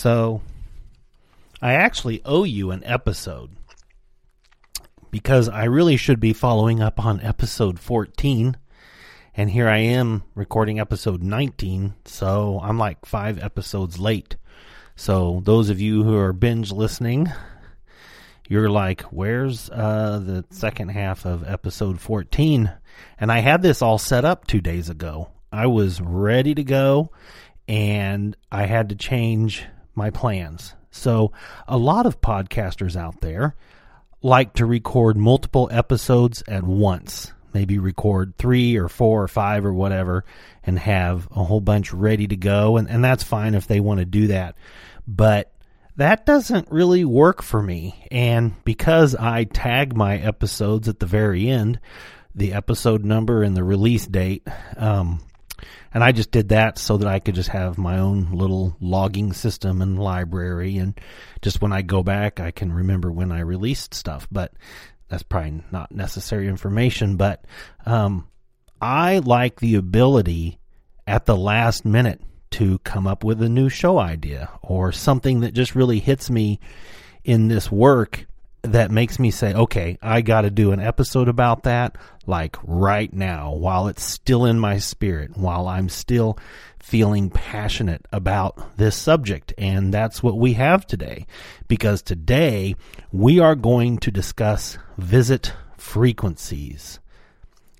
So, I actually owe you an episode because I really should be following up on episode 14. And here I am recording episode 19, so I'm like five episodes late. So, those of you who are binge listening, you're like, where's uh, the second half of episode 14? And I had this all set up two days ago. I was ready to go, and I had to change my plans. So, a lot of podcasters out there like to record multiple episodes at once. Maybe record three or four or five or whatever and have a whole bunch ready to go. And, and that's fine if they want to do that. But that doesn't really work for me. And because I tag my episodes at the very end, the episode number and the release date, um, and I just did that so that I could just have my own little logging system and library. And just when I go back, I can remember when I released stuff. But that's probably not necessary information. But um, I like the ability at the last minute to come up with a new show idea or something that just really hits me in this work that makes me say, okay, I got to do an episode about that like right now while it's still in my spirit, while I'm still feeling passionate about this subject. And that's what we have today because today we are going to discuss visit frequencies.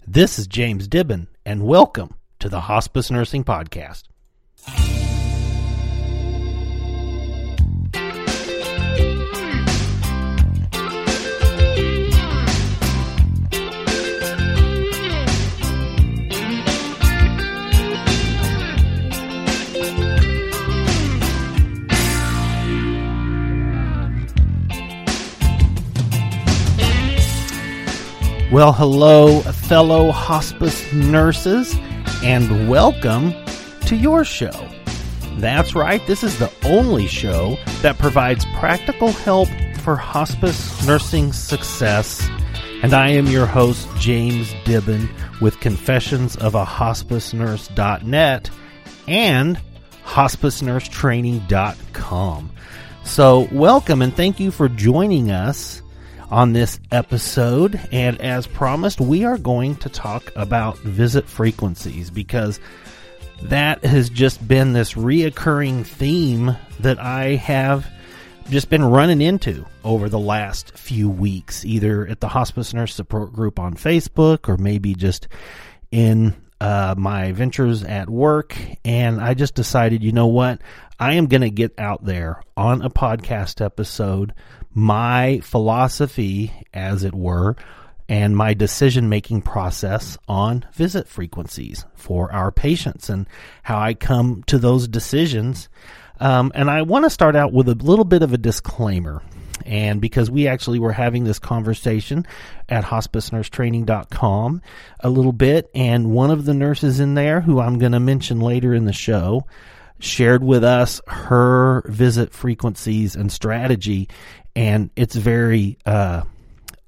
This is James Dibbin and welcome to the Hospice Nursing Podcast. Well, hello, fellow hospice nurses, and welcome to your show. That's right, this is the only show that provides practical help for hospice nursing success. And I am your host, James Dibbin, with Confessions of a Hospice Nurse.net and hospicenursetraining.com. So, welcome and thank you for joining us on this episode. And as promised, we are going to talk about visit frequencies because that has just been this reoccurring theme that I have just been running into over the last few weeks, either at the hospice nurse support group on Facebook or maybe just in uh, my ventures at work. And I just decided, you know what? I am going to get out there on a podcast episode my philosophy, as it were, and my decision making process on visit frequencies for our patients and how I come to those decisions. Um, and I want to start out with a little bit of a disclaimer. And because we actually were having this conversation at hospicenursetraining.com a little bit, and one of the nurses in there, who I'm going to mention later in the show, shared with us her visit frequencies and strategy and it's very uh,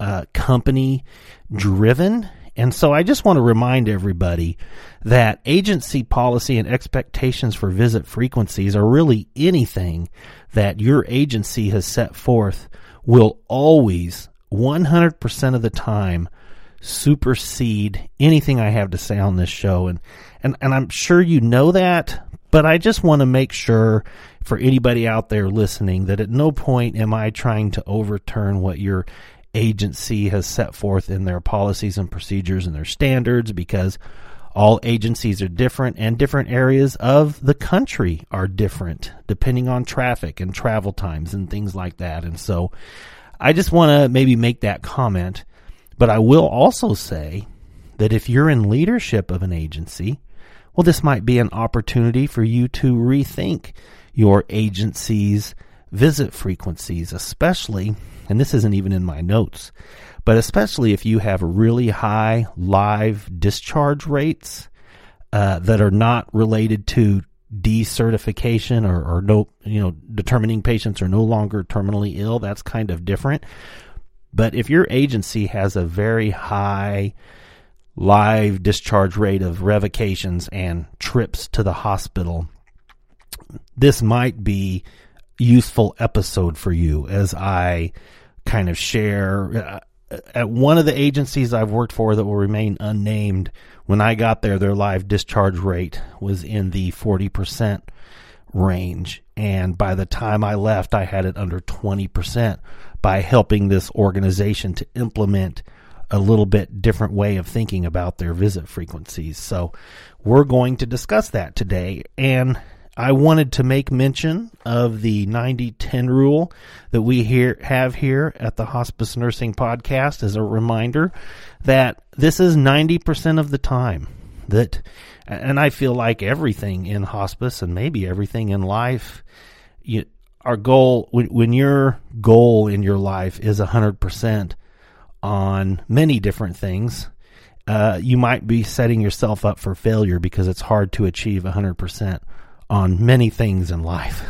uh, company driven. And so I just want to remind everybody that agency policy and expectations for visit frequencies are really anything that your agency has set forth will always 100% of the time supersede anything I have to say on this show. And, and, and I'm sure you know that, but I just want to make sure for anybody out there listening that at no point am I trying to overturn what your agency has set forth in their policies and procedures and their standards because all agencies are different and different areas of the country are different depending on traffic and travel times and things like that. And so I just want to maybe make that comment, but I will also say that if you're in leadership of an agency, well, this might be an opportunity for you to rethink your agency's visit frequencies, especially, and this isn't even in my notes, but especially if you have really high live discharge rates uh, that are not related to decertification or, or no, you know, determining patients are no longer terminally ill. That's kind of different. But if your agency has a very high live discharge rate of revocations and trips to the hospital, this might be useful episode for you as I kind of share. Uh, at one of the agencies I've worked for that will remain unnamed, when I got there, their live discharge rate was in the 40% range. And by the time I left, I had it under 20% by helping this organization to implement a little bit different way of thinking about their visit frequencies. So we're going to discuss that today. And I wanted to make mention of the 90-10 rule that we here have here at the Hospice Nursing Podcast as a reminder that this is 90% of the time that and I feel like everything in hospice and maybe everything in life you, our goal when, when your goal in your life is 100% on many different things uh, you might be setting yourself up for failure because it's hard to achieve 100% on many things in life.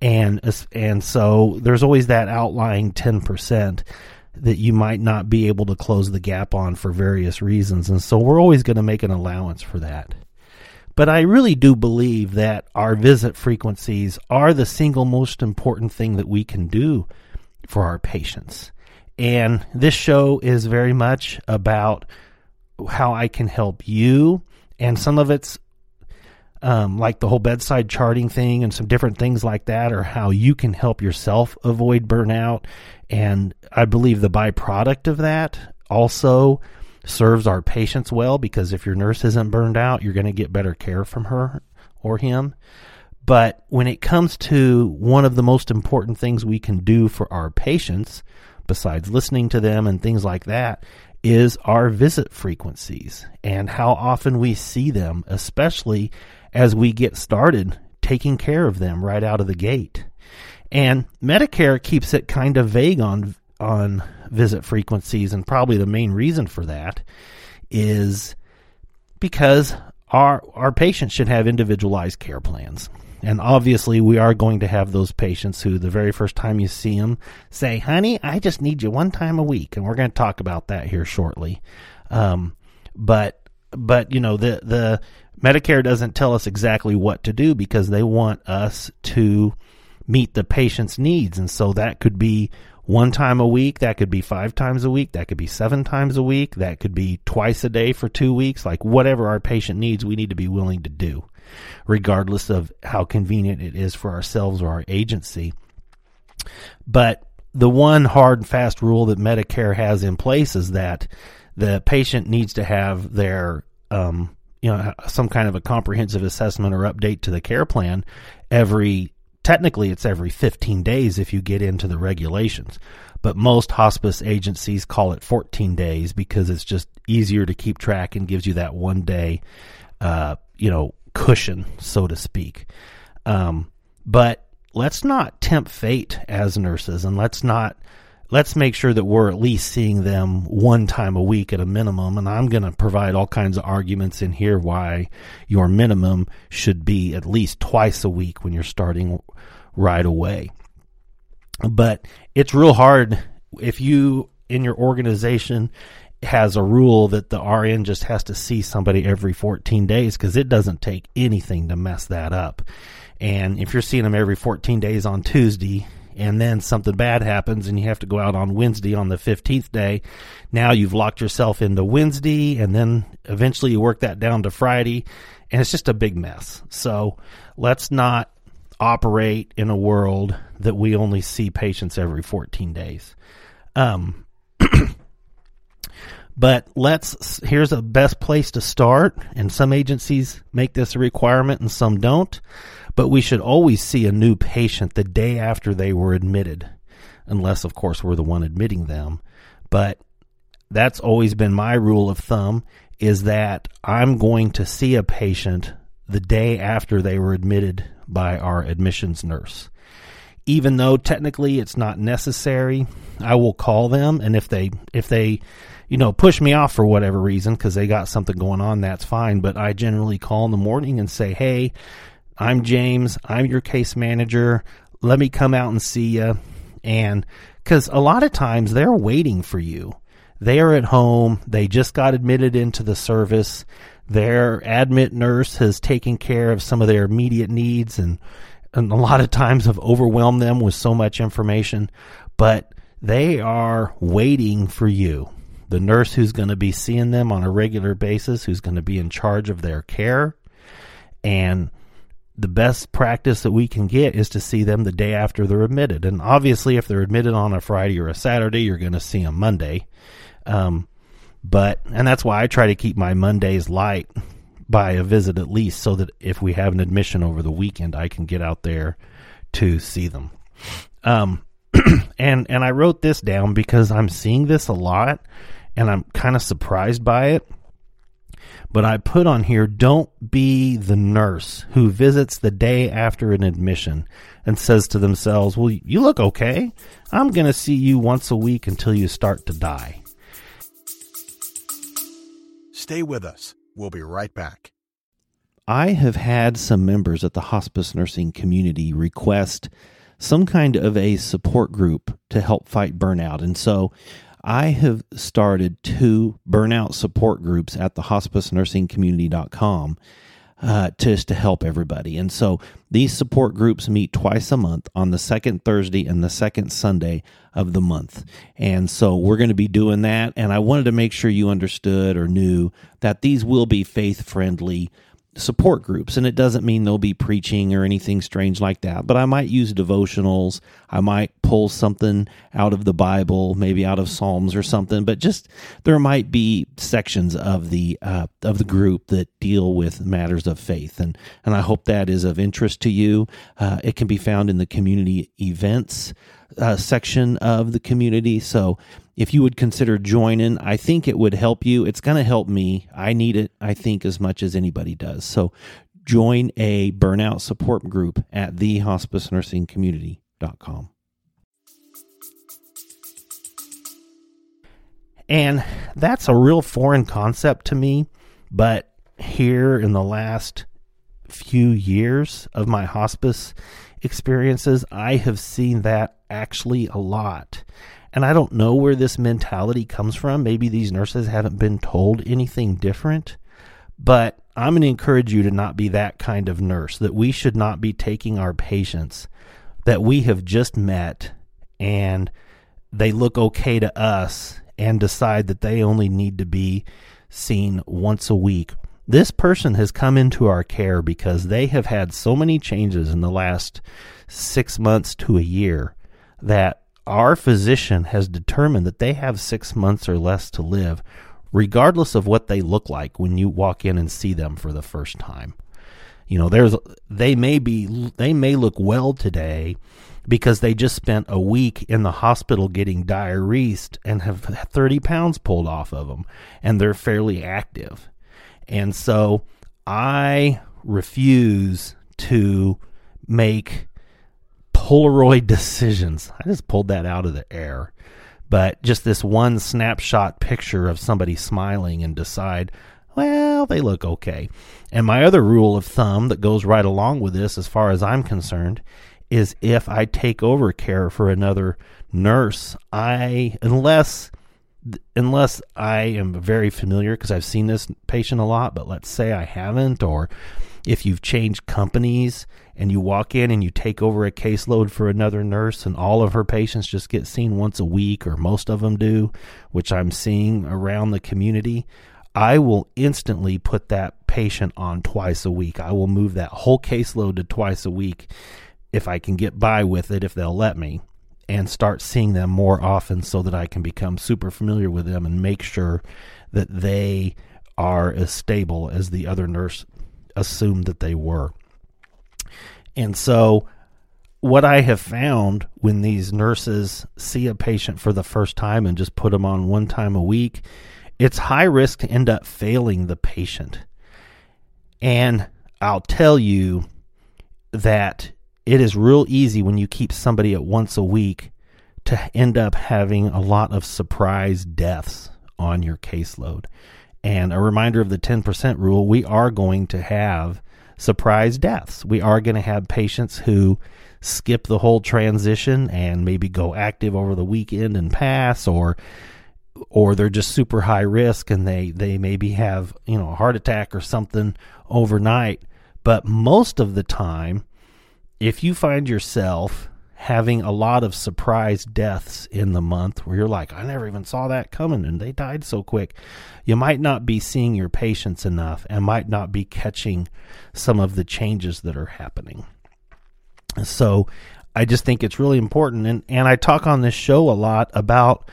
And and so there's always that outlying 10% that you might not be able to close the gap on for various reasons. And so we're always going to make an allowance for that. But I really do believe that our visit frequencies are the single most important thing that we can do for our patients. And this show is very much about how I can help you. And some of it's um, like the whole bedside charting thing and some different things like that, or how you can help yourself avoid burnout. And I believe the byproduct of that also serves our patients well because if your nurse isn't burned out, you're going to get better care from her or him. But when it comes to one of the most important things we can do for our patients, besides listening to them and things like that, is our visit frequencies and how often we see them, especially as we get started taking care of them right out of the gate. And Medicare keeps it kind of vague on on visit frequencies and probably the main reason for that is because our our patients should have individualized care plans. And obviously, we are going to have those patients who, the very first time you see them, say, "Honey, I just need you one time a week," and we're going to talk about that here shortly. Um, but but you know the the Medicare doesn't tell us exactly what to do because they want us to meet the patient's needs, and so that could be one time a week, that could be five times a week, that could be seven times a week, that could be twice a day for two weeks. Like whatever our patient needs, we need to be willing to do regardless of how convenient it is for ourselves or our agency. But the one hard and fast rule that Medicare has in place is that the patient needs to have their, um, you know, some kind of a comprehensive assessment or update to the care plan every, technically it's every 15 days if you get into the regulations. But most hospice agencies call it 14 days because it's just easier to keep track and gives you that one day, uh, you know, cushion, so to speak. Um, but let's not tempt fate as nurses, and let's not let's make sure that we're at least seeing them one time a week at a minimum. And I'm going to provide all kinds of arguments in here why your minimum should be at least twice a week when you're starting right away. But it's real hard if you in your organization has a rule that the RN just has to see somebody every 14 days because it doesn't take anything to mess that up. And if you're seeing them every 14 days on Tuesday and then something bad happens and you have to go out on Wednesday on the 15th day, now you've locked yourself into Wednesday and then eventually you work that down to Friday and it's just a big mess. So let's not operate in a world that we only see patients every 14 days. Um, But let's, here's a best place to start. And some agencies make this a requirement and some don't. But we should always see a new patient the day after they were admitted. Unless, of course, we're the one admitting them. But that's always been my rule of thumb is that I'm going to see a patient the day after they were admitted by our admissions nurse. Even though technically it's not necessary, I will call them and if they if they you know, push me off for whatever reason because they got something going on, that's fine. But I generally call in the morning and say, hey, I'm James. I'm your case manager. Let me come out and see you. And because a lot of times they're waiting for you. They are at home. They just got admitted into the service. Their admit nurse has taken care of some of their immediate needs and and a lot of times have overwhelmed them with so much information, but they are waiting for you. The nurse who's going to be seeing them on a regular basis, who's going to be in charge of their care. And the best practice that we can get is to see them the day after they're admitted. And obviously, if they're admitted on a Friday or a Saturday, you're going to see them Monday. Um, but, and that's why I try to keep my Mondays light by a visit at least so that if we have an admission over the weekend, I can get out there to see them. Um, and, and I wrote this down because I'm seeing this a lot and I'm kind of surprised by it. But I put on here, don't be the nurse who visits the day after an admission and says to themselves, well, you look okay. I'm going to see you once a week until you start to die. Stay with us. We'll be right back. I have had some members at the hospice nursing community request some kind of a support group to help fight burnout. And so I have started two burnout support groups at the hospice nursing community.com uh, just to help everybody. And so these support groups meet twice a month on the second Thursday and the second Sunday of the month. And so we're going to be doing that. And I wanted to make sure you understood or knew that these will be faith friendly support groups. And it doesn't mean they'll be preaching or anything strange like that, but I might use devotionals. I might pull something out of the Bible, maybe out of Psalms or something, but just there might be sections of the uh, of the group that deal with matters of faith. And, and I hope that is of interest to you. Uh, it can be found in the community events uh, section of the community. So if you would consider joining, I think it would help you. It's going to help me. I need it, I think, as much as anybody does. So join a burnout support group at thehospicenursingcommunity.com. And that's a real foreign concept to me, but here in the last few years of my hospice experiences, I have seen that actually a lot. And I don't know where this mentality comes from. Maybe these nurses haven't been told anything different. But I'm going to encourage you to not be that kind of nurse, that we should not be taking our patients that we have just met and they look okay to us and decide that they only need to be seen once a week. This person has come into our care because they have had so many changes in the last six months to a year that our physician has determined that they have six months or less to live, regardless of what they look like when you walk in and see them for the first time. You know, there's they may be they may look well today because they just spent a week in the hospital getting diuresed and have 30 pounds pulled off of them, and they're fairly active. And so I refuse to make Polaroid decisions. I just pulled that out of the air. But just this one snapshot picture of somebody smiling and decide, well, they look okay. And my other rule of thumb that goes right along with this, as far as I'm concerned, is if I take over care for another nurse, I, unless unless I am very familiar because I've seen this patient a lot, but let's say I haven't, or if you've changed companies and you walk in and you take over a caseload for another nurse and all of her patients just get seen once a week or most of them do, which I'm seeing around the community, I will instantly put that patient on twice a week. I will move that whole caseload to twice a week if I can get by with it, if they'll let me and start seeing them more often so that I can become super familiar with them and make sure that they are as stable as the other nurse assumed that they were. And so, what I have found when these nurses see a patient for the first time and just put them on one time a week, it's high risk to end up failing the patient. And I'll tell you that it is real easy when you keep somebody at once a week to end up having a lot of surprise deaths on your caseload. And a reminder of the 10% rule we are going to have surprise deaths. We are going to have patients who skip the whole transition and maybe go active over the weekend and pass or or they're just super high risk and they they maybe have, you know, a heart attack or something overnight. But most of the time if you find yourself having a lot of surprise deaths in the month where you're like, I never even saw that coming and they died so quick, you might not be seeing your patients enough and might not be catching some of the changes that are happening. So I just think it's really important. And, and I talk on this show a lot about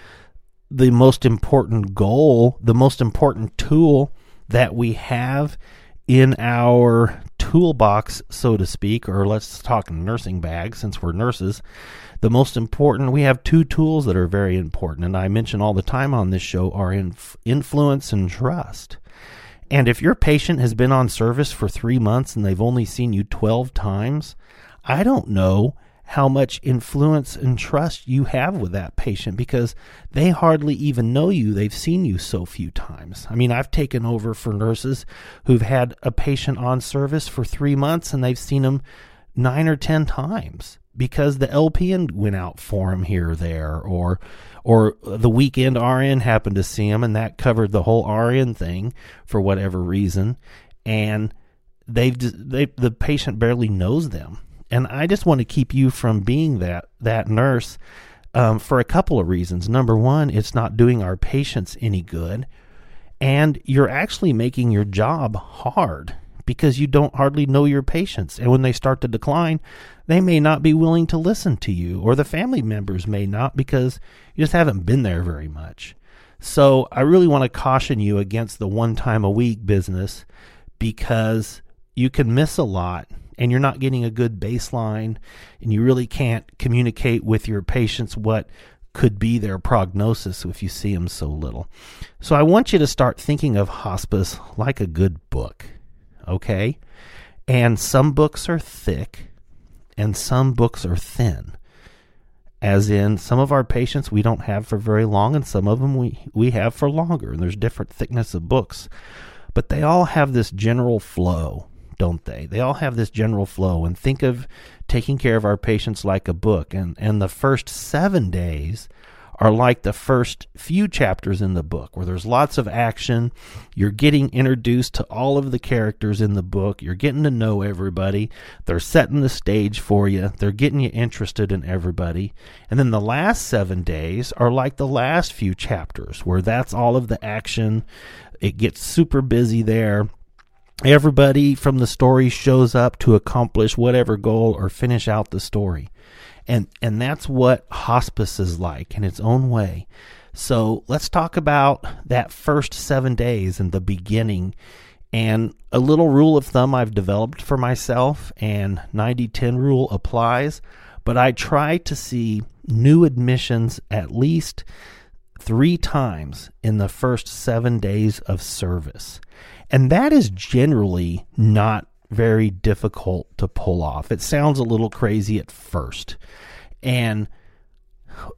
the most important goal, the most important tool that we have in our toolbox, so to speak, or let's talk nursing bag since we're nurses. The most important, we have two tools that are very important, and I mention all the time on this show are inf- influence and trust. And if your patient has been on service for three months and they've only seen you 12 times, I don't know how much influence and trust you have with that patient because they hardly even know you. They've seen you so few times. I mean, I've taken over for nurses who've had a patient on service for three months and they've seen them nine or ten times because the LPN went out for him here or there, or or the weekend RN happened to see him and that covered the whole RN thing for whatever reason, and they've they the patient barely knows them and I just want to keep you from being that that nurse um, for a couple of reasons. Number one, it's not doing our patients any good, and you're actually making your job hard because you don't hardly know your patients. And when they start to decline, they may not be willing to listen to you, or the family members may not because you just haven't been there very much. So I really want to caution you against the one time a week business because you can miss a lot and you're not getting a good baseline and you really can't communicate with your patients what could be their prognosis if you see them so little. So I want you to start thinking of hospice like a good book, okay? And some books are thick and some books are thin. As in, some of our patients we don't have for very long, and some of them we, we have for longer. And there's different thickness of books. But they all have this general flow don't they? They all have this general flow. And think of taking care of our patients like a book. And, and the first seven days are like the first few chapters in the book, where there's lots of action. You're getting introduced to all of the characters in the book. You're getting to know everybody. They're setting the stage for you. They're getting you interested in everybody. And then the last seven days are like the last few chapters, where that's all of the action. It gets super busy there everybody from the story shows up to accomplish whatever goal or finish out the story. And and that's what hospice is like in its own way. So let's talk about that first 7 days in the beginning and a little rule of thumb I've developed for myself and 90/10 rule applies, but I try to see new admissions at least 3 times in the first 7 days of service. And that is generally not very difficult to pull off. It sounds a little crazy at first. And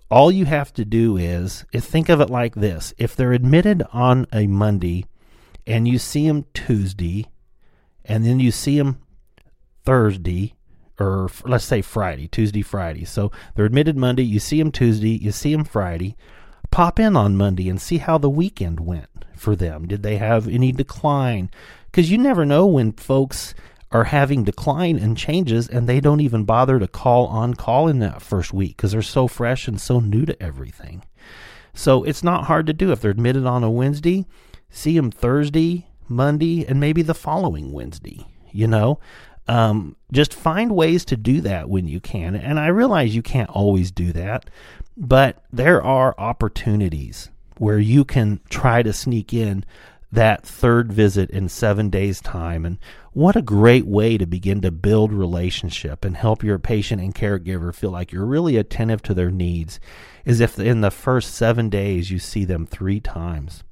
all you have to do is, is think of it like this if they're admitted on a Monday and you see them Tuesday and then you see them Thursday or let's say Friday, Tuesday, Friday. So they're admitted Monday, you see them Tuesday, you see them Friday. Pop in on Monday and see how the weekend went for them? Did they have any decline? Because you never know when folks are having decline and changes and they don't even bother to call on call in that first week because they're so fresh and so new to everything. So it's not hard to do if they're admitted on a Wednesday, see them Thursday, Monday, and maybe the following Wednesday. You know, um, just find ways to do that when you can. And I realize you can't always do that, but there are opportunities where you can try to sneak in that third visit in seven days' time. And what a great way to begin to build relationship and help your patient and caregiver feel like you're really attentive to their needs is if in the first seven days you see them three times.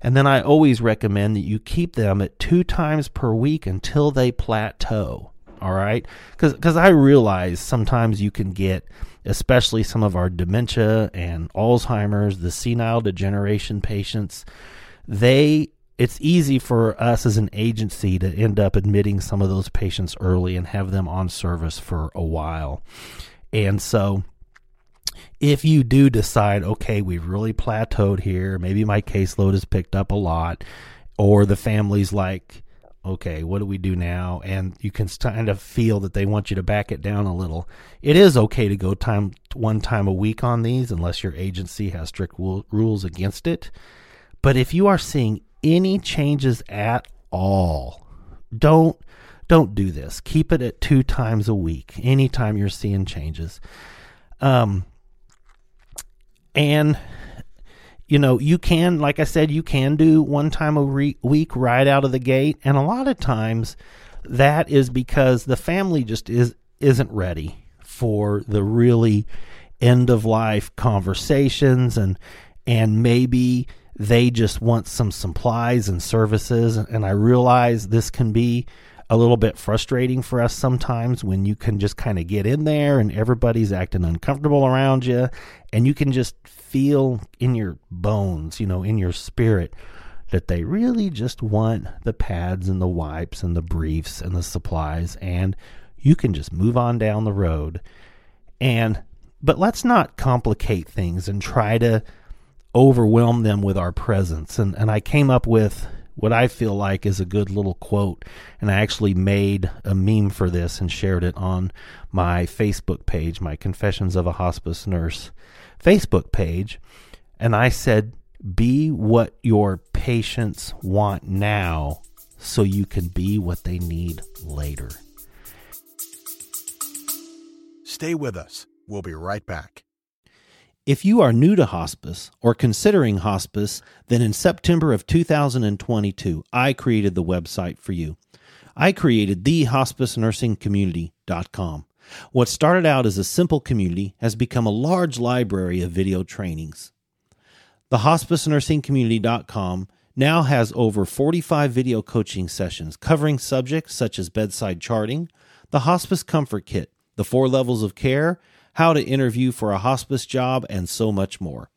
And then I always recommend that you keep them at two times per week until they plateau. All right? Because I realize sometimes you can get especially some of our dementia and Alzheimer's, the senile degeneration patients, they it's easy for us as an agency to end up admitting some of those patients early and have them on service for a while. And so if you do decide, okay, we've really plateaued here, maybe my caseload has picked up a lot, or the family's like, okay, what do we do now? And you can kind of feel that they want you to back it down a little. It is okay to go time one time a week on these, unless your agency has strict rules against it. But if you are seeing any changes at all, don't don't do this. Keep it at two times a week. Anytime you're seeing changes, um, and you know, you can, like I said, you can do one time a re- week right out of the gate, and a lot of times that is because the family just is isn't ready for the really end of life conversations and and maybe they just want some supplies and services. And I realize this can be a little bit frustrating for us sometimes when you can just kind of get in there and everybody's acting uncomfortable around you and you can just feel in your bones, you know, in your spirit that they really just want the pads and the wipes and the briefs and the supplies and you can just move on down the road. And but let's not complicate things and try to overwhelm them with our presence. And and I came up with what I feel like is a good little quote. And I actually made a meme for this and shared it on my Facebook page, my Confessions of a Hospice Nurse Facebook page. And I said, Be what your patients want now so you can be what they need later. Stay with us. We'll be right back. If you are new to hospice or considering hospice, then in September of 2022, I created the website for you. I created the thehospicenursingcommunity.com. What started out as a simple community has become a large library of video trainings. The hospicenursingcommunity.com now has over 45 video coaching sessions covering subjects such as bedside charting, the hospice comfort kit, the four levels of care, how to interview for a hospice job, and so much more.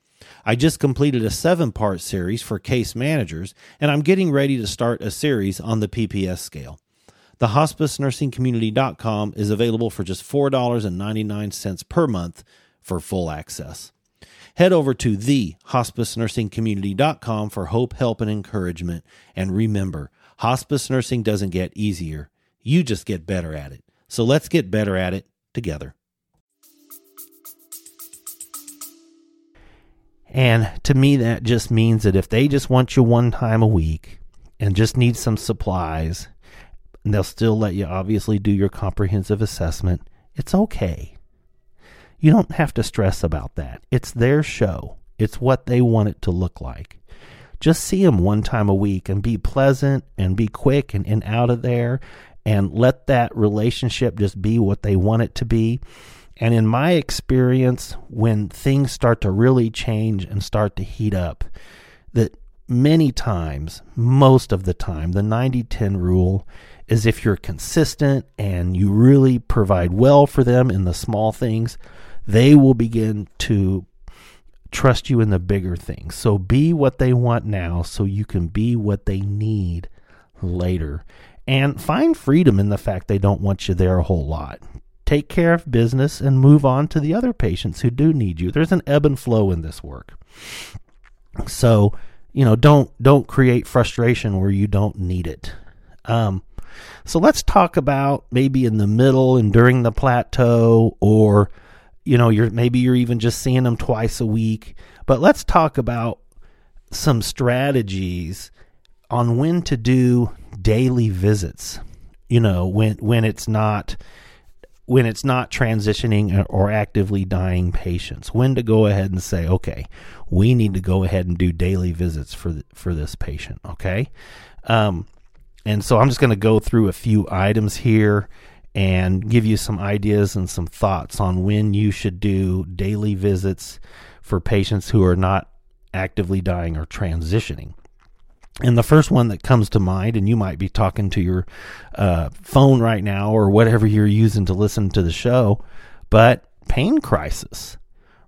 I just completed a seven part series for case managers, and I'm getting ready to start a series on the PPS scale. The hospicenursingcommunity.com is available for just $4.99 per month for full access. Head over to the thehospicenursingcommunity.com for hope, help, and encouragement. And remember, hospice nursing doesn't get easier, you just get better at it. So let's get better at it together. And to me, that just means that if they just want you one time a week and just need some supplies, and they'll still let you obviously do your comprehensive assessment, it's okay. You don't have to stress about that. It's their show, it's what they want it to look like. Just see them one time a week and be pleasant and be quick and, and out of there and let that relationship just be what they want it to be and in my experience, when things start to really change and start to heat up, that many times, most of the time, the 90 10 rule is if you're consistent and you really provide well for them in the small things, they will begin to trust you in the bigger things. So be what they want now so you can be what they need later. And find freedom in the fact they don't want you there a whole lot take care of business and move on to the other patients who do need you. There's an ebb and flow in this work. So, you know, don't don't create frustration where you don't need it. Um, so let's talk about maybe in the middle and during the plateau, or you know, you're maybe you're even just seeing them twice a week. But let's talk about some strategies on when to do daily visits. You know, when when it's not when it's not transitioning or actively dying patients when to go ahead and say okay we need to go ahead and do daily visits for for this patient okay? Um, and so i'm just going to go through a few items here and give you some ideas and some thoughts on when you should do daily visits for patients who are not actively dying or transitioning and the first one that comes to mind, and you might be talking to your uh, phone right now or whatever you're using to listen to the show, but pain crisis,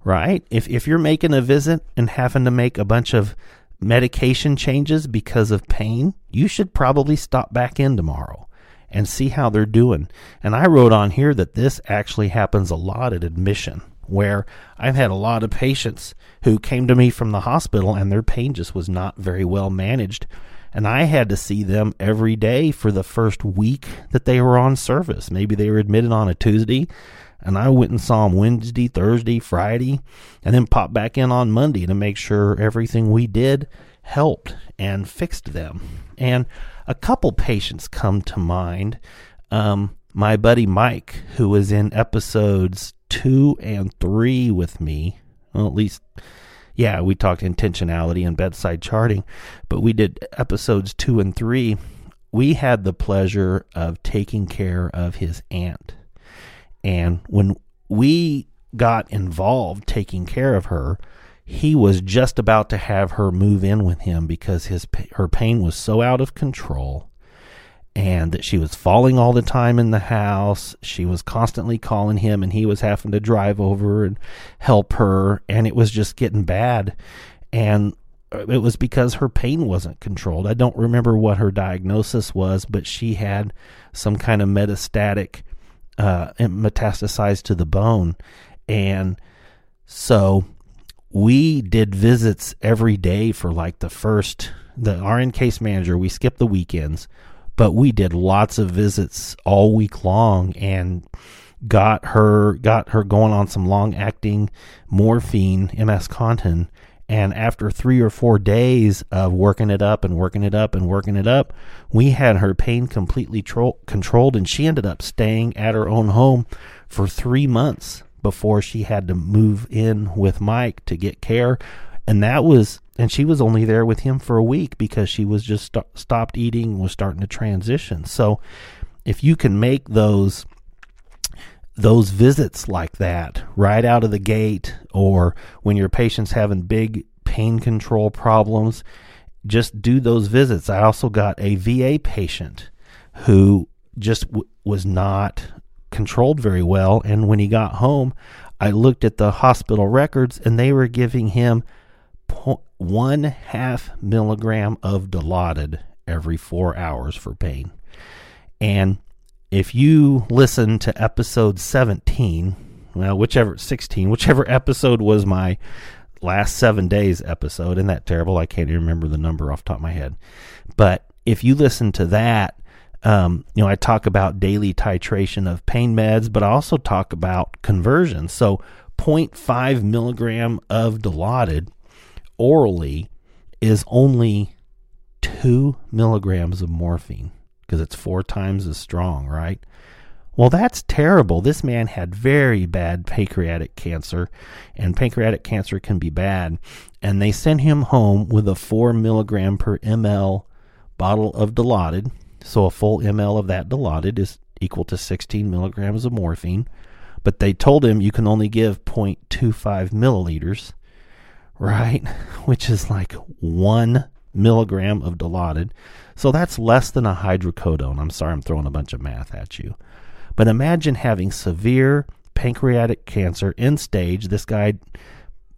right? If, if you're making a visit and having to make a bunch of medication changes because of pain, you should probably stop back in tomorrow and see how they're doing. And I wrote on here that this actually happens a lot at admission where I've had a lot of patients who came to me from the hospital and their pain just was not very well managed. And I had to see them every day for the first week that they were on service. Maybe they were admitted on a Tuesday, and I went and saw them Wednesday, Thursday, Friday, and then popped back in on Monday to make sure everything we did helped and fixed them. And a couple patients come to mind. Um, my buddy Mike, who was in episodes two and three with me, well, at least, yeah, we talked intentionality and bedside charting, but we did episodes two and three. We had the pleasure of taking care of his aunt. And when we got involved taking care of her, he was just about to have her move in with him because his her pain was so out of control and that she was falling all the time in the house. She was constantly calling him, and he was having to drive over and help her, and it was just getting bad. And it was because her pain wasn't controlled. I don't remember what her diagnosis was, but she had some kind of metastatic, uh, metastasized to the bone. And so we did visits every day for like the first, the RN case manager, we skipped the weekends but we did lots of visits all week long and got her got her going on some long acting morphine MS Contin. And after 3 or 4 days of working it up and working it up and working it up we had her pain completely tro- controlled and she ended up staying at her own home for 3 months before she had to move in with Mike to get care and that was and she was only there with him for a week because she was just st- stopped eating was starting to transition. So if you can make those those visits like that right out of the gate or when your patient's having big pain control problems just do those visits. I also got a va patient who just w- was not controlled very well. And when he got home i looked at the hospital records and they were giving him one half milligram of Dilaudid every four hours for pain. And if you listen to episode 17, well, whichever 16, whichever episode was my last seven days episode, isn't that terrible? I can't even remember the number off the top of my head. But if you listen to that, um, you know, I talk about daily titration of pain meds, but I also talk about conversion. So 0.5 milligram of Dilaudid orally is only two milligrams of morphine because it's four times as strong, right? Well, that's terrible. This man had very bad pancreatic cancer, and pancreatic cancer can be bad. And they sent him home with a four milligram per ml bottle of Dilaudid. So a full ml of that Dilaudid is equal to 16 milligrams of morphine. But they told him you can only give 0.25 milliliters right? Which is like one milligram of Dilaudid. So that's less than a hydrocodone. I'm sorry, I'm throwing a bunch of math at you. But imagine having severe pancreatic cancer in stage. This guy,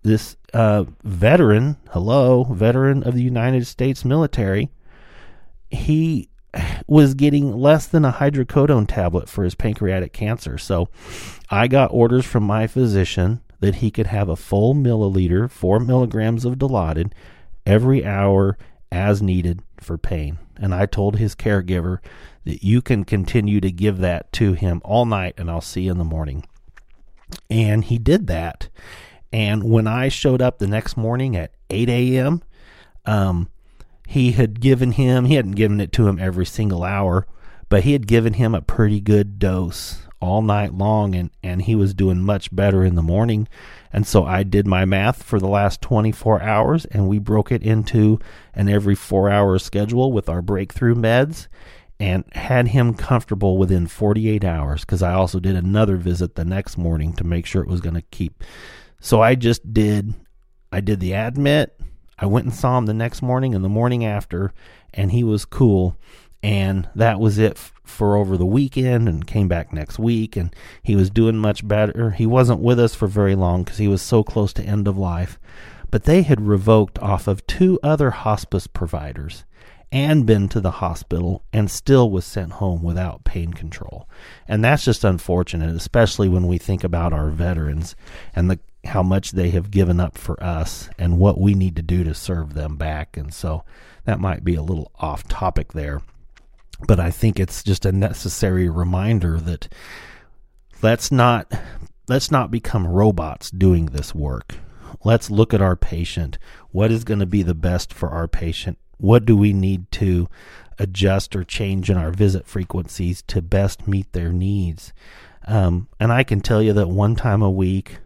this uh, veteran, hello, veteran of the United States military, he was getting less than a hydrocodone tablet for his pancreatic cancer. So I got orders from my physician that he could have a full milliliter, four milligrams of Dilaudid, every hour as needed for pain. And I told his caregiver that you can continue to give that to him all night and I'll see you in the morning. And he did that. And when I showed up the next morning at 8 a.m., um, he had given him, he hadn't given it to him every single hour, but he had given him a pretty good dose all night long and, and he was doing much better in the morning. And so I did my math for the last 24 hours and we broke it into an every four hour schedule with our breakthrough meds and had him comfortable within 48 hours because I also did another visit the next morning to make sure it was going to keep. So I just did, I did the admit. I went and saw him the next morning and the morning after, and he was cool and that was it f- for over the weekend and came back next week and he was doing much better he wasn't with us for very long because he was so close to end of life but they had revoked off of two other hospice providers and been to the hospital and still was sent home without pain control and that's just unfortunate especially when we think about our veterans and the how much they have given up for us and what we need to do to serve them back. And so that might be a little off topic there. But I think it's just a necessary reminder that let's not let's not become robots doing this work. Let's look at our patient. What is going to be the best for our patient? What do we need to adjust or change in our visit frequencies to best meet their needs? Um, and I can tell you that one time a week,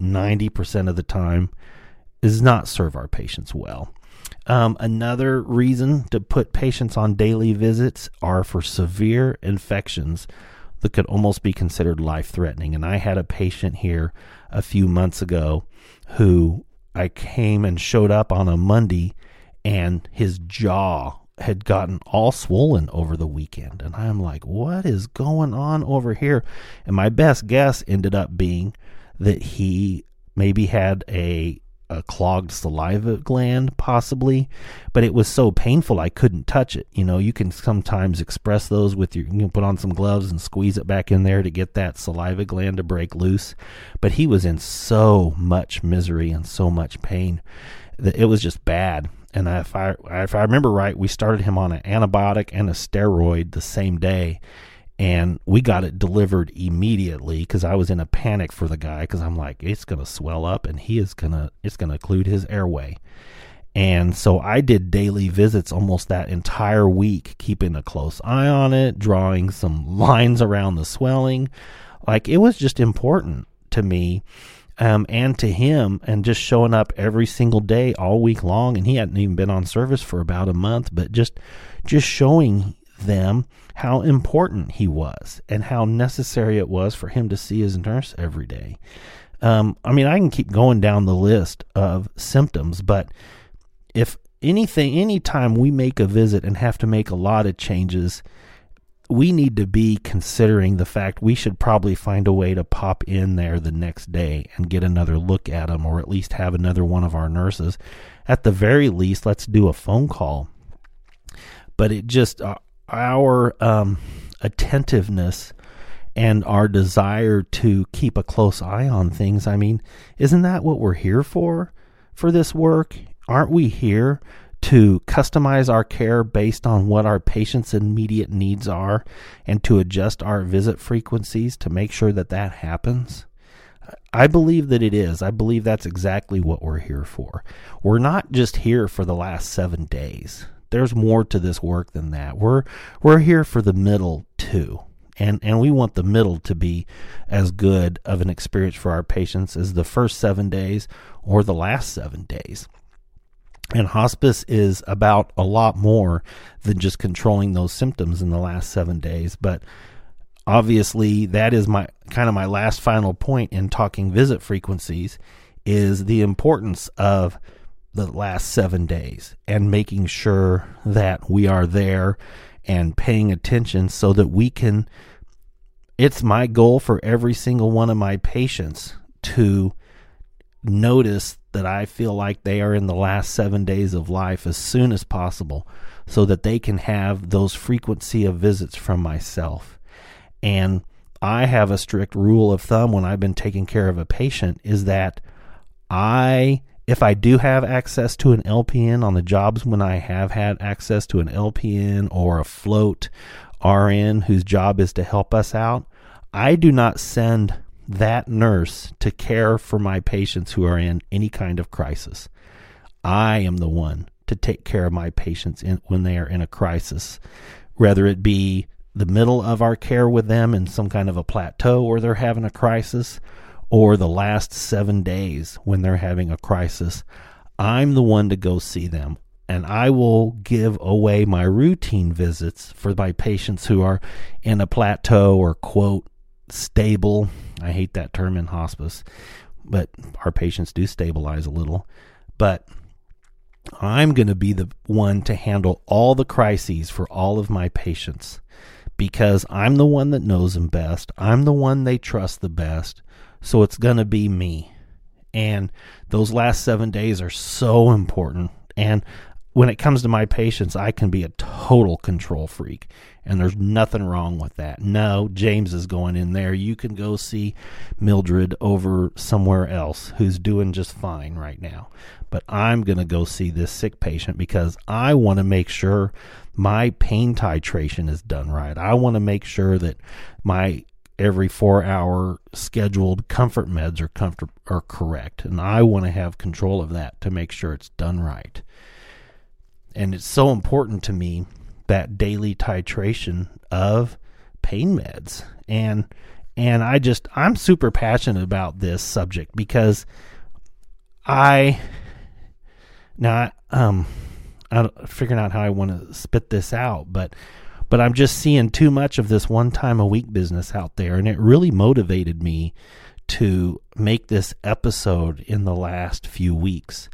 90% of the time, does not serve our patients well. Um, another reason to put patients on daily visits are for severe infections that could almost be considered life threatening. And I had a patient here a few months ago who I came and showed up on a Monday and his jaw had gotten all swollen over the weekend. And I'm like, what is going on over here? And my best guess ended up being that he maybe had a a clogged saliva gland, possibly, but it was so painful I couldn't touch it. You know, you can sometimes express those with your, you can put on some gloves and squeeze it back in there to get that saliva gland to break loose. But he was in so much misery and so much pain that it was just bad. And if I if I remember right, we started him on an antibiotic and a steroid the same day and we got it delivered immediately because I was in a panic for the guy because I'm like, it's gonna swell up and he is gonna it's gonna occlude his airway. And so I did daily visits almost that entire week, keeping a close eye on it, drawing some lines around the swelling. Like it was just important to me um, and to him, and just showing up every single day all week long. And he hadn't even been on service for about a month, but just just showing them how important he was and how necessary it was for him to see his nurse every day. Um, I mean, I can keep going down the list of symptoms, but if anything, anytime we make a visit and have to make a lot of changes, we need to be considering the fact we should probably find a way to pop in there the next day and get another look at them, or at least have another one of our nurses. At the very least, let's do a phone call. But it just, uh, our um, attentiveness and our desire to keep a close eye on things. I mean, isn't that what we're here for? For this work? Aren't we here to customize our care based on what our patients' immediate needs are and to adjust our visit frequencies to make sure that that happens? I believe that it is. I believe that's exactly what we're here for. We're not just here for the last seven days there's more to this work than that. We're we're here for the middle too. And and we want the middle to be as good of an experience for our patients as the first 7 days or the last 7 days. And hospice is about a lot more than just controlling those symptoms in the last 7 days, but obviously that is my kind of my last final point in talking visit frequencies is the importance of the last seven days and making sure that we are there and paying attention so that we can. It's my goal for every single one of my patients to notice that I feel like they are in the last seven days of life as soon as possible so that they can have those frequency of visits from myself. And I have a strict rule of thumb when I've been taking care of a patient is that I if I do have access to an LPN on the jobs when I have had access to an LPN or a float RN whose job is to help us out, I do not send that nurse to care for my patients who are in any kind of crisis. I am the one to take care of my patients in, when they are in a crisis, whether it be the middle of our care with them in some kind of a plateau or they're having a crisis, or the last seven days when they're having a crisis, I'm the one to go see them. And I will give away my routine visits for my patients who are in a plateau or, quote, stable. I hate that term in hospice, but our patients do stabilize a little. But I'm going to be the one to handle all the crises for all of my patients because I'm the one that knows them best. I'm the one they trust the best. So it's going to be me. And those last seven days are so important. And when it comes to my patients, I can be a total control freak, and there's nothing wrong with that. No, James is going in there. You can go see Mildred over somewhere else who's doing just fine right now. But I'm going to go see this sick patient because I want to make sure my pain titration is done right. I want to make sure that my every four hour scheduled comfort meds are comfort are correct, and I want to have control of that to make sure it's done right. And it's so important to me that daily titration of pain meds. And and I just I'm super passionate about this subject because I now I, um I'm figuring out how I want to spit this out but but I'm just seeing too much of this one time a week business out there and it really motivated me to make this episode in the last few weeks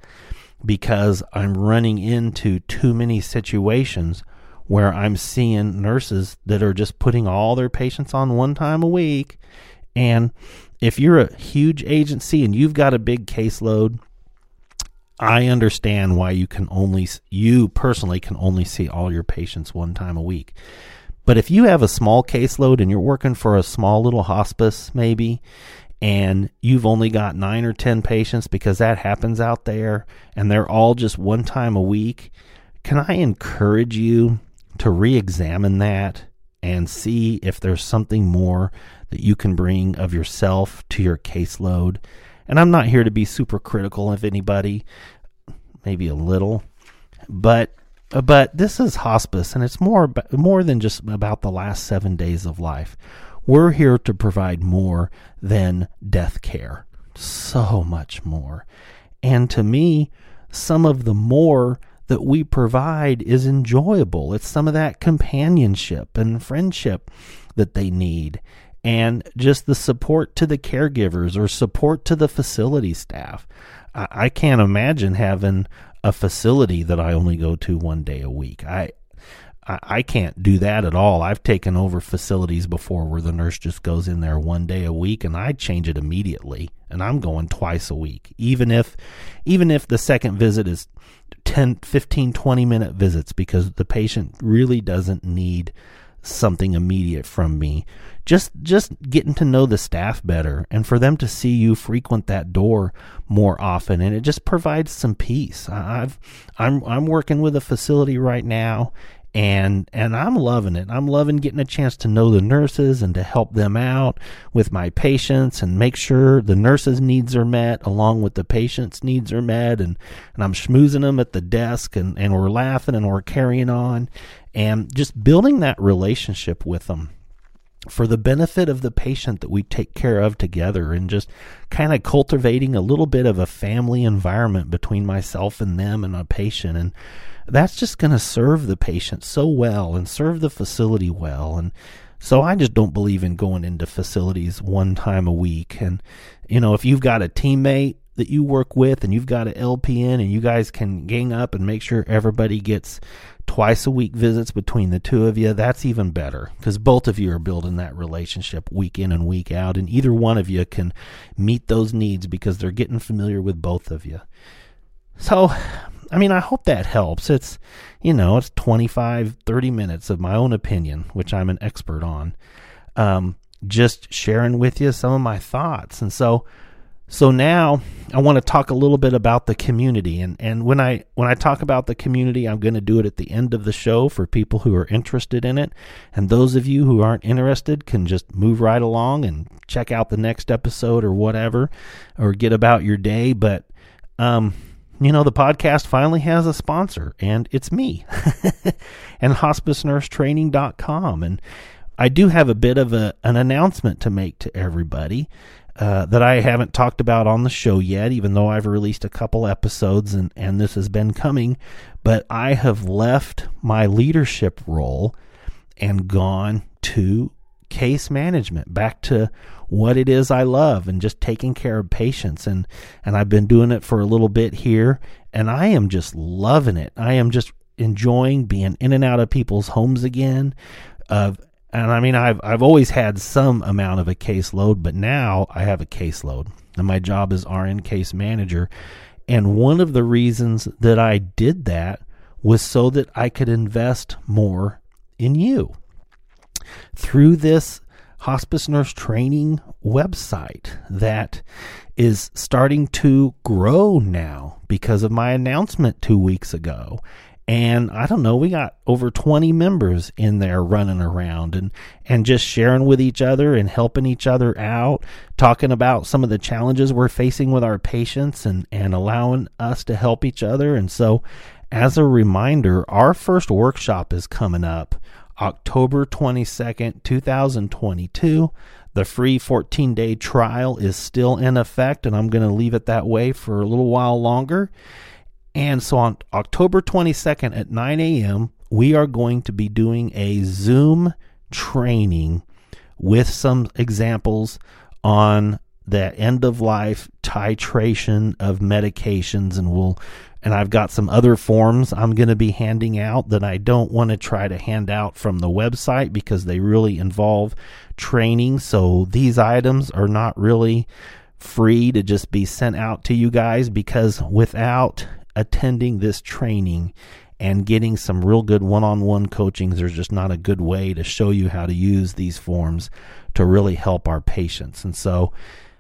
because I'm running into too many situations where I'm seeing nurses that are just putting all their patients on one time a week. And if you're a huge agency and you've got a big caseload, I understand why you can only, you personally can only see all your patients one time a week. But if you have a small caseload and you're working for a small little hospice, maybe, and you've only got nine or 10 patients because that happens out there and they're all just one time a week, can I encourage you to re examine that and see if there's something more that you can bring of yourself to your caseload? And I'm not here to be super critical of anybody, maybe a little, but but this is hospice and it's more more than just about the last 7 days of life. We're here to provide more than death care. So much more. And to me, some of the more that we provide is enjoyable. It's some of that companionship and friendship that they need, and just the support to the caregivers or support to the facility staff. I, I can't imagine having a facility that I only go to one day a week. I I, I can't do that at all. I've taken over facilities before where the nurse just goes in there one day a week and I change it immediately and I'm going twice a week. Even if even if the second visit is 10 15 20 minute visits because the patient really doesn't need something immediate from me. Just just getting to know the staff better and for them to see you frequent that door more often and it just provides some peace. I've I'm I'm working with a facility right now and and I'm loving it. I'm loving getting a chance to know the nurses and to help them out with my patients and make sure the nurses' needs are met along with the patients' needs are met and and I'm schmoozing them at the desk and and we're laughing and we're carrying on and just building that relationship with them for the benefit of the patient that we take care of together and just kind of cultivating a little bit of a family environment between myself and them and a patient and that's just going to serve the patient so well and serve the facility well. And so I just don't believe in going into facilities one time a week. And, you know, if you've got a teammate that you work with and you've got an LPN and you guys can gang up and make sure everybody gets twice a week visits between the two of you, that's even better because both of you are building that relationship week in and week out. And either one of you can meet those needs because they're getting familiar with both of you. So I mean, I hope that helps. It's, you know, it's 25, 30 minutes of my own opinion, which I'm an expert on. Um, just sharing with you some of my thoughts. And so, so now I want to talk a little bit about the community. And, and when I, when I talk about the community, I'm going to do it at the end of the show for people who are interested in it. And those of you who aren't interested can just move right along and check out the next episode or whatever, or get about your day. But, um, you know, the podcast finally has a sponsor, and it's me and hospicenursetraining.com. And I do have a bit of a, an announcement to make to everybody uh, that I haven't talked about on the show yet, even though I've released a couple episodes and, and this has been coming. But I have left my leadership role and gone to case management, back to what it is I love and just taking care of patients and and I've been doing it for a little bit here and I am just loving it. I am just enjoying being in and out of people's homes again. Uh, and I mean I've I've always had some amount of a caseload, but now I have a caseload. And my job is RN case manager. And one of the reasons that I did that was so that I could invest more in you. Through this hospice nurse training website that is starting to grow now because of my announcement two weeks ago. And I don't know, we got over 20 members in there running around and, and just sharing with each other and helping each other out, talking about some of the challenges we're facing with our patients and, and allowing us to help each other. And so, as a reminder, our first workshop is coming up October 22nd, 2022. The free 14 day trial is still in effect, and I'm going to leave it that way for a little while longer. And so on October 22nd at 9 a.m., we are going to be doing a Zoom training with some examples on the end of life titration of medications and we'll and I've got some other forms I'm going to be handing out that I don't want to try to hand out from the website because they really involve training. So these items are not really free to just be sent out to you guys because without attending this training and getting some real good one-on-one coaching there's just not a good way to show you how to use these forms to really help our patients and so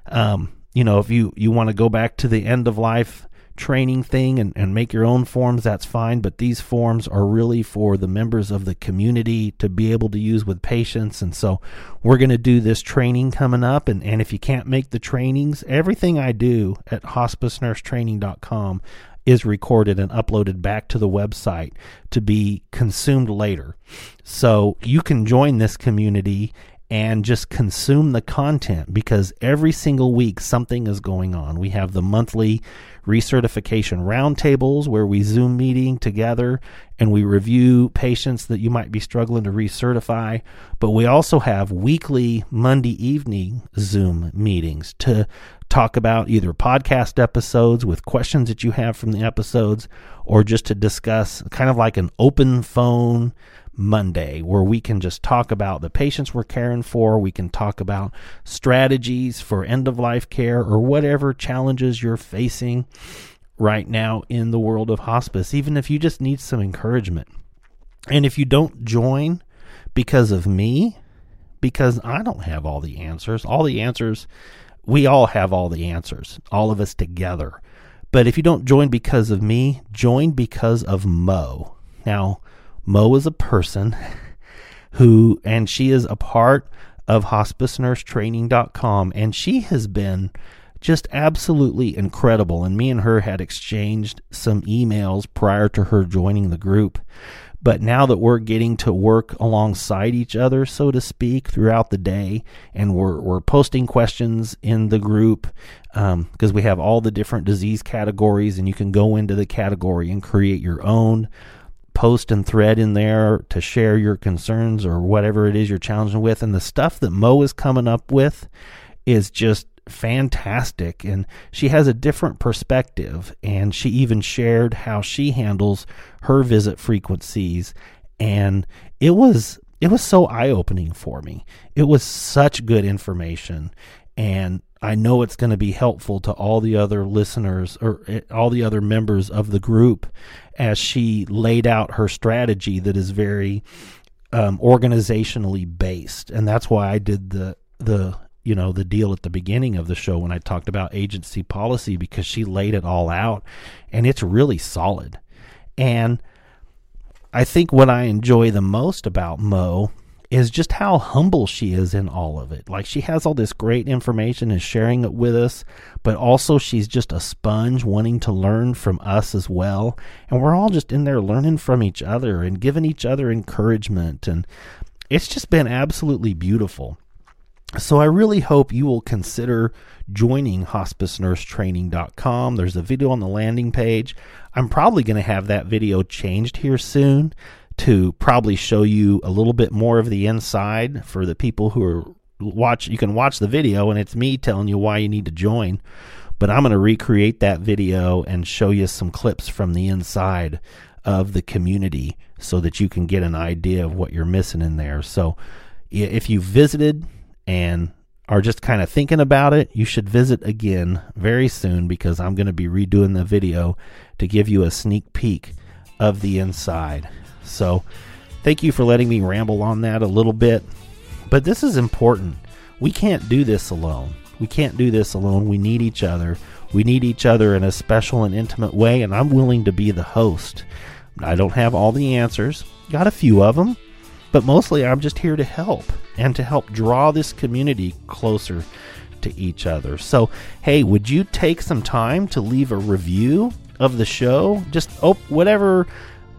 um, you know if you you want to go back to the end of life training thing and, and make your own forms, that's fine. But these forms are really for the members of the community to be able to use with patients. And so we're going to do this training coming up. And, and if you can't make the trainings, everything I do at hospicenursetraining.com is recorded and uploaded back to the website to be consumed later. So you can join this community and just consume the content because every single week something is going on. We have the monthly recertification roundtables where we Zoom meeting together and we review patients that you might be struggling to recertify. But we also have weekly Monday evening Zoom meetings to talk about either podcast episodes with questions that you have from the episodes or just to discuss kind of like an open phone Monday, where we can just talk about the patients we're caring for. We can talk about strategies for end of life care or whatever challenges you're facing right now in the world of hospice, even if you just need some encouragement. And if you don't join because of me, because I don't have all the answers, all the answers, we all have all the answers, all of us together. But if you don't join because of me, join because of Mo. Now, Mo is a person who, and she is a part of hospicenursetraining.com, and she has been just absolutely incredible. And me and her had exchanged some emails prior to her joining the group. But now that we're getting to work alongside each other, so to speak, throughout the day, and we're, we're posting questions in the group because um, we have all the different disease categories, and you can go into the category and create your own post and thread in there to share your concerns or whatever it is you're challenging with. And the stuff that Mo is coming up with is just fantastic. And she has a different perspective. And she even shared how she handles her visit frequencies. And it was. It was so eye opening for me. It was such good information. And I know it's going to be helpful to all the other listeners or eh, all the other members of the group as she laid out her strategy that is very um, organizationally based, and that's why I did the the you know the deal at the beginning of the show when I talked about agency policy because she laid it all out, and it's really solid. And I think what I enjoy the most about Mo is just how humble she is in all of it. Like she has all this great information and sharing it with us, but also she's just a sponge wanting to learn from us as well. And we're all just in there learning from each other and giving each other encouragement. And it's just been absolutely beautiful. So I really hope you will consider joining hospicenursetraining.com. There's a video on the landing page. I'm probably going to have that video changed here soon to probably show you a little bit more of the inside for the people who are watch you can watch the video and it's me telling you why you need to join but I'm going to recreate that video and show you some clips from the inside of the community so that you can get an idea of what you're missing in there. So if you visited and are just kind of thinking about it, you should visit again very soon because I'm going to be redoing the video to give you a sneak peek of the inside. So, thank you for letting me ramble on that a little bit. But this is important. We can't do this alone. We can't do this alone. We need each other. We need each other in a special and intimate way, and I'm willing to be the host. I don't have all the answers, got a few of them, but mostly I'm just here to help and to help draw this community closer to each other. So, hey, would you take some time to leave a review of the show? Just oh, whatever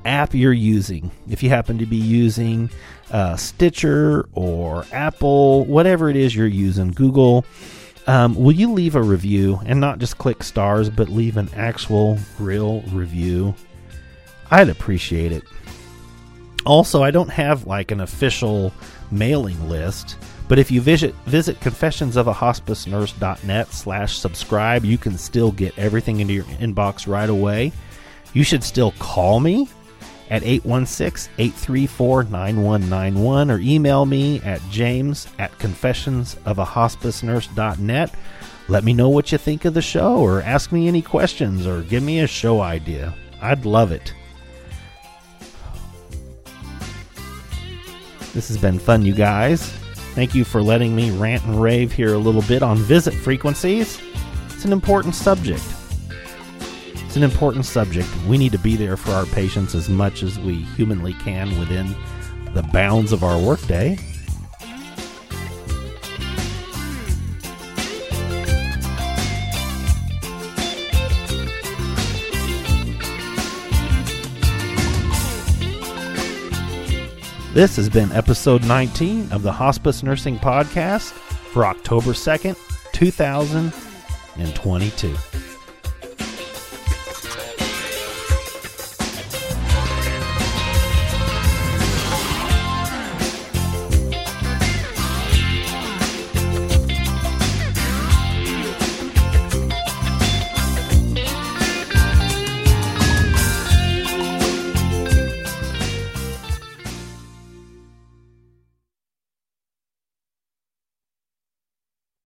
app you're using. If you happen to be using uh, Stitcher or Apple, whatever it is you're using, Google, um, will you leave a review and not just click stars, but leave an actual, real review? I'd appreciate it. Also, I don't have like an official mailing list, but if you visit visit confessionsofahospicenurse.net slash subscribe, you can still get everything into your inbox right away. You should still call me at 816-834-9191 or email me at james at confessionsofahospicenurse.net. Let me know what you think of the show or ask me any questions or give me a show idea. I'd love it. This has been fun, you guys. Thank you for letting me rant and rave here a little bit on visit frequencies. It's an important subject. It's an important subject. We need to be there for our patients as much as we humanly can within the bounds of our workday. This has been episode 19 of the Hospice Nursing Podcast for October 2nd, 2022.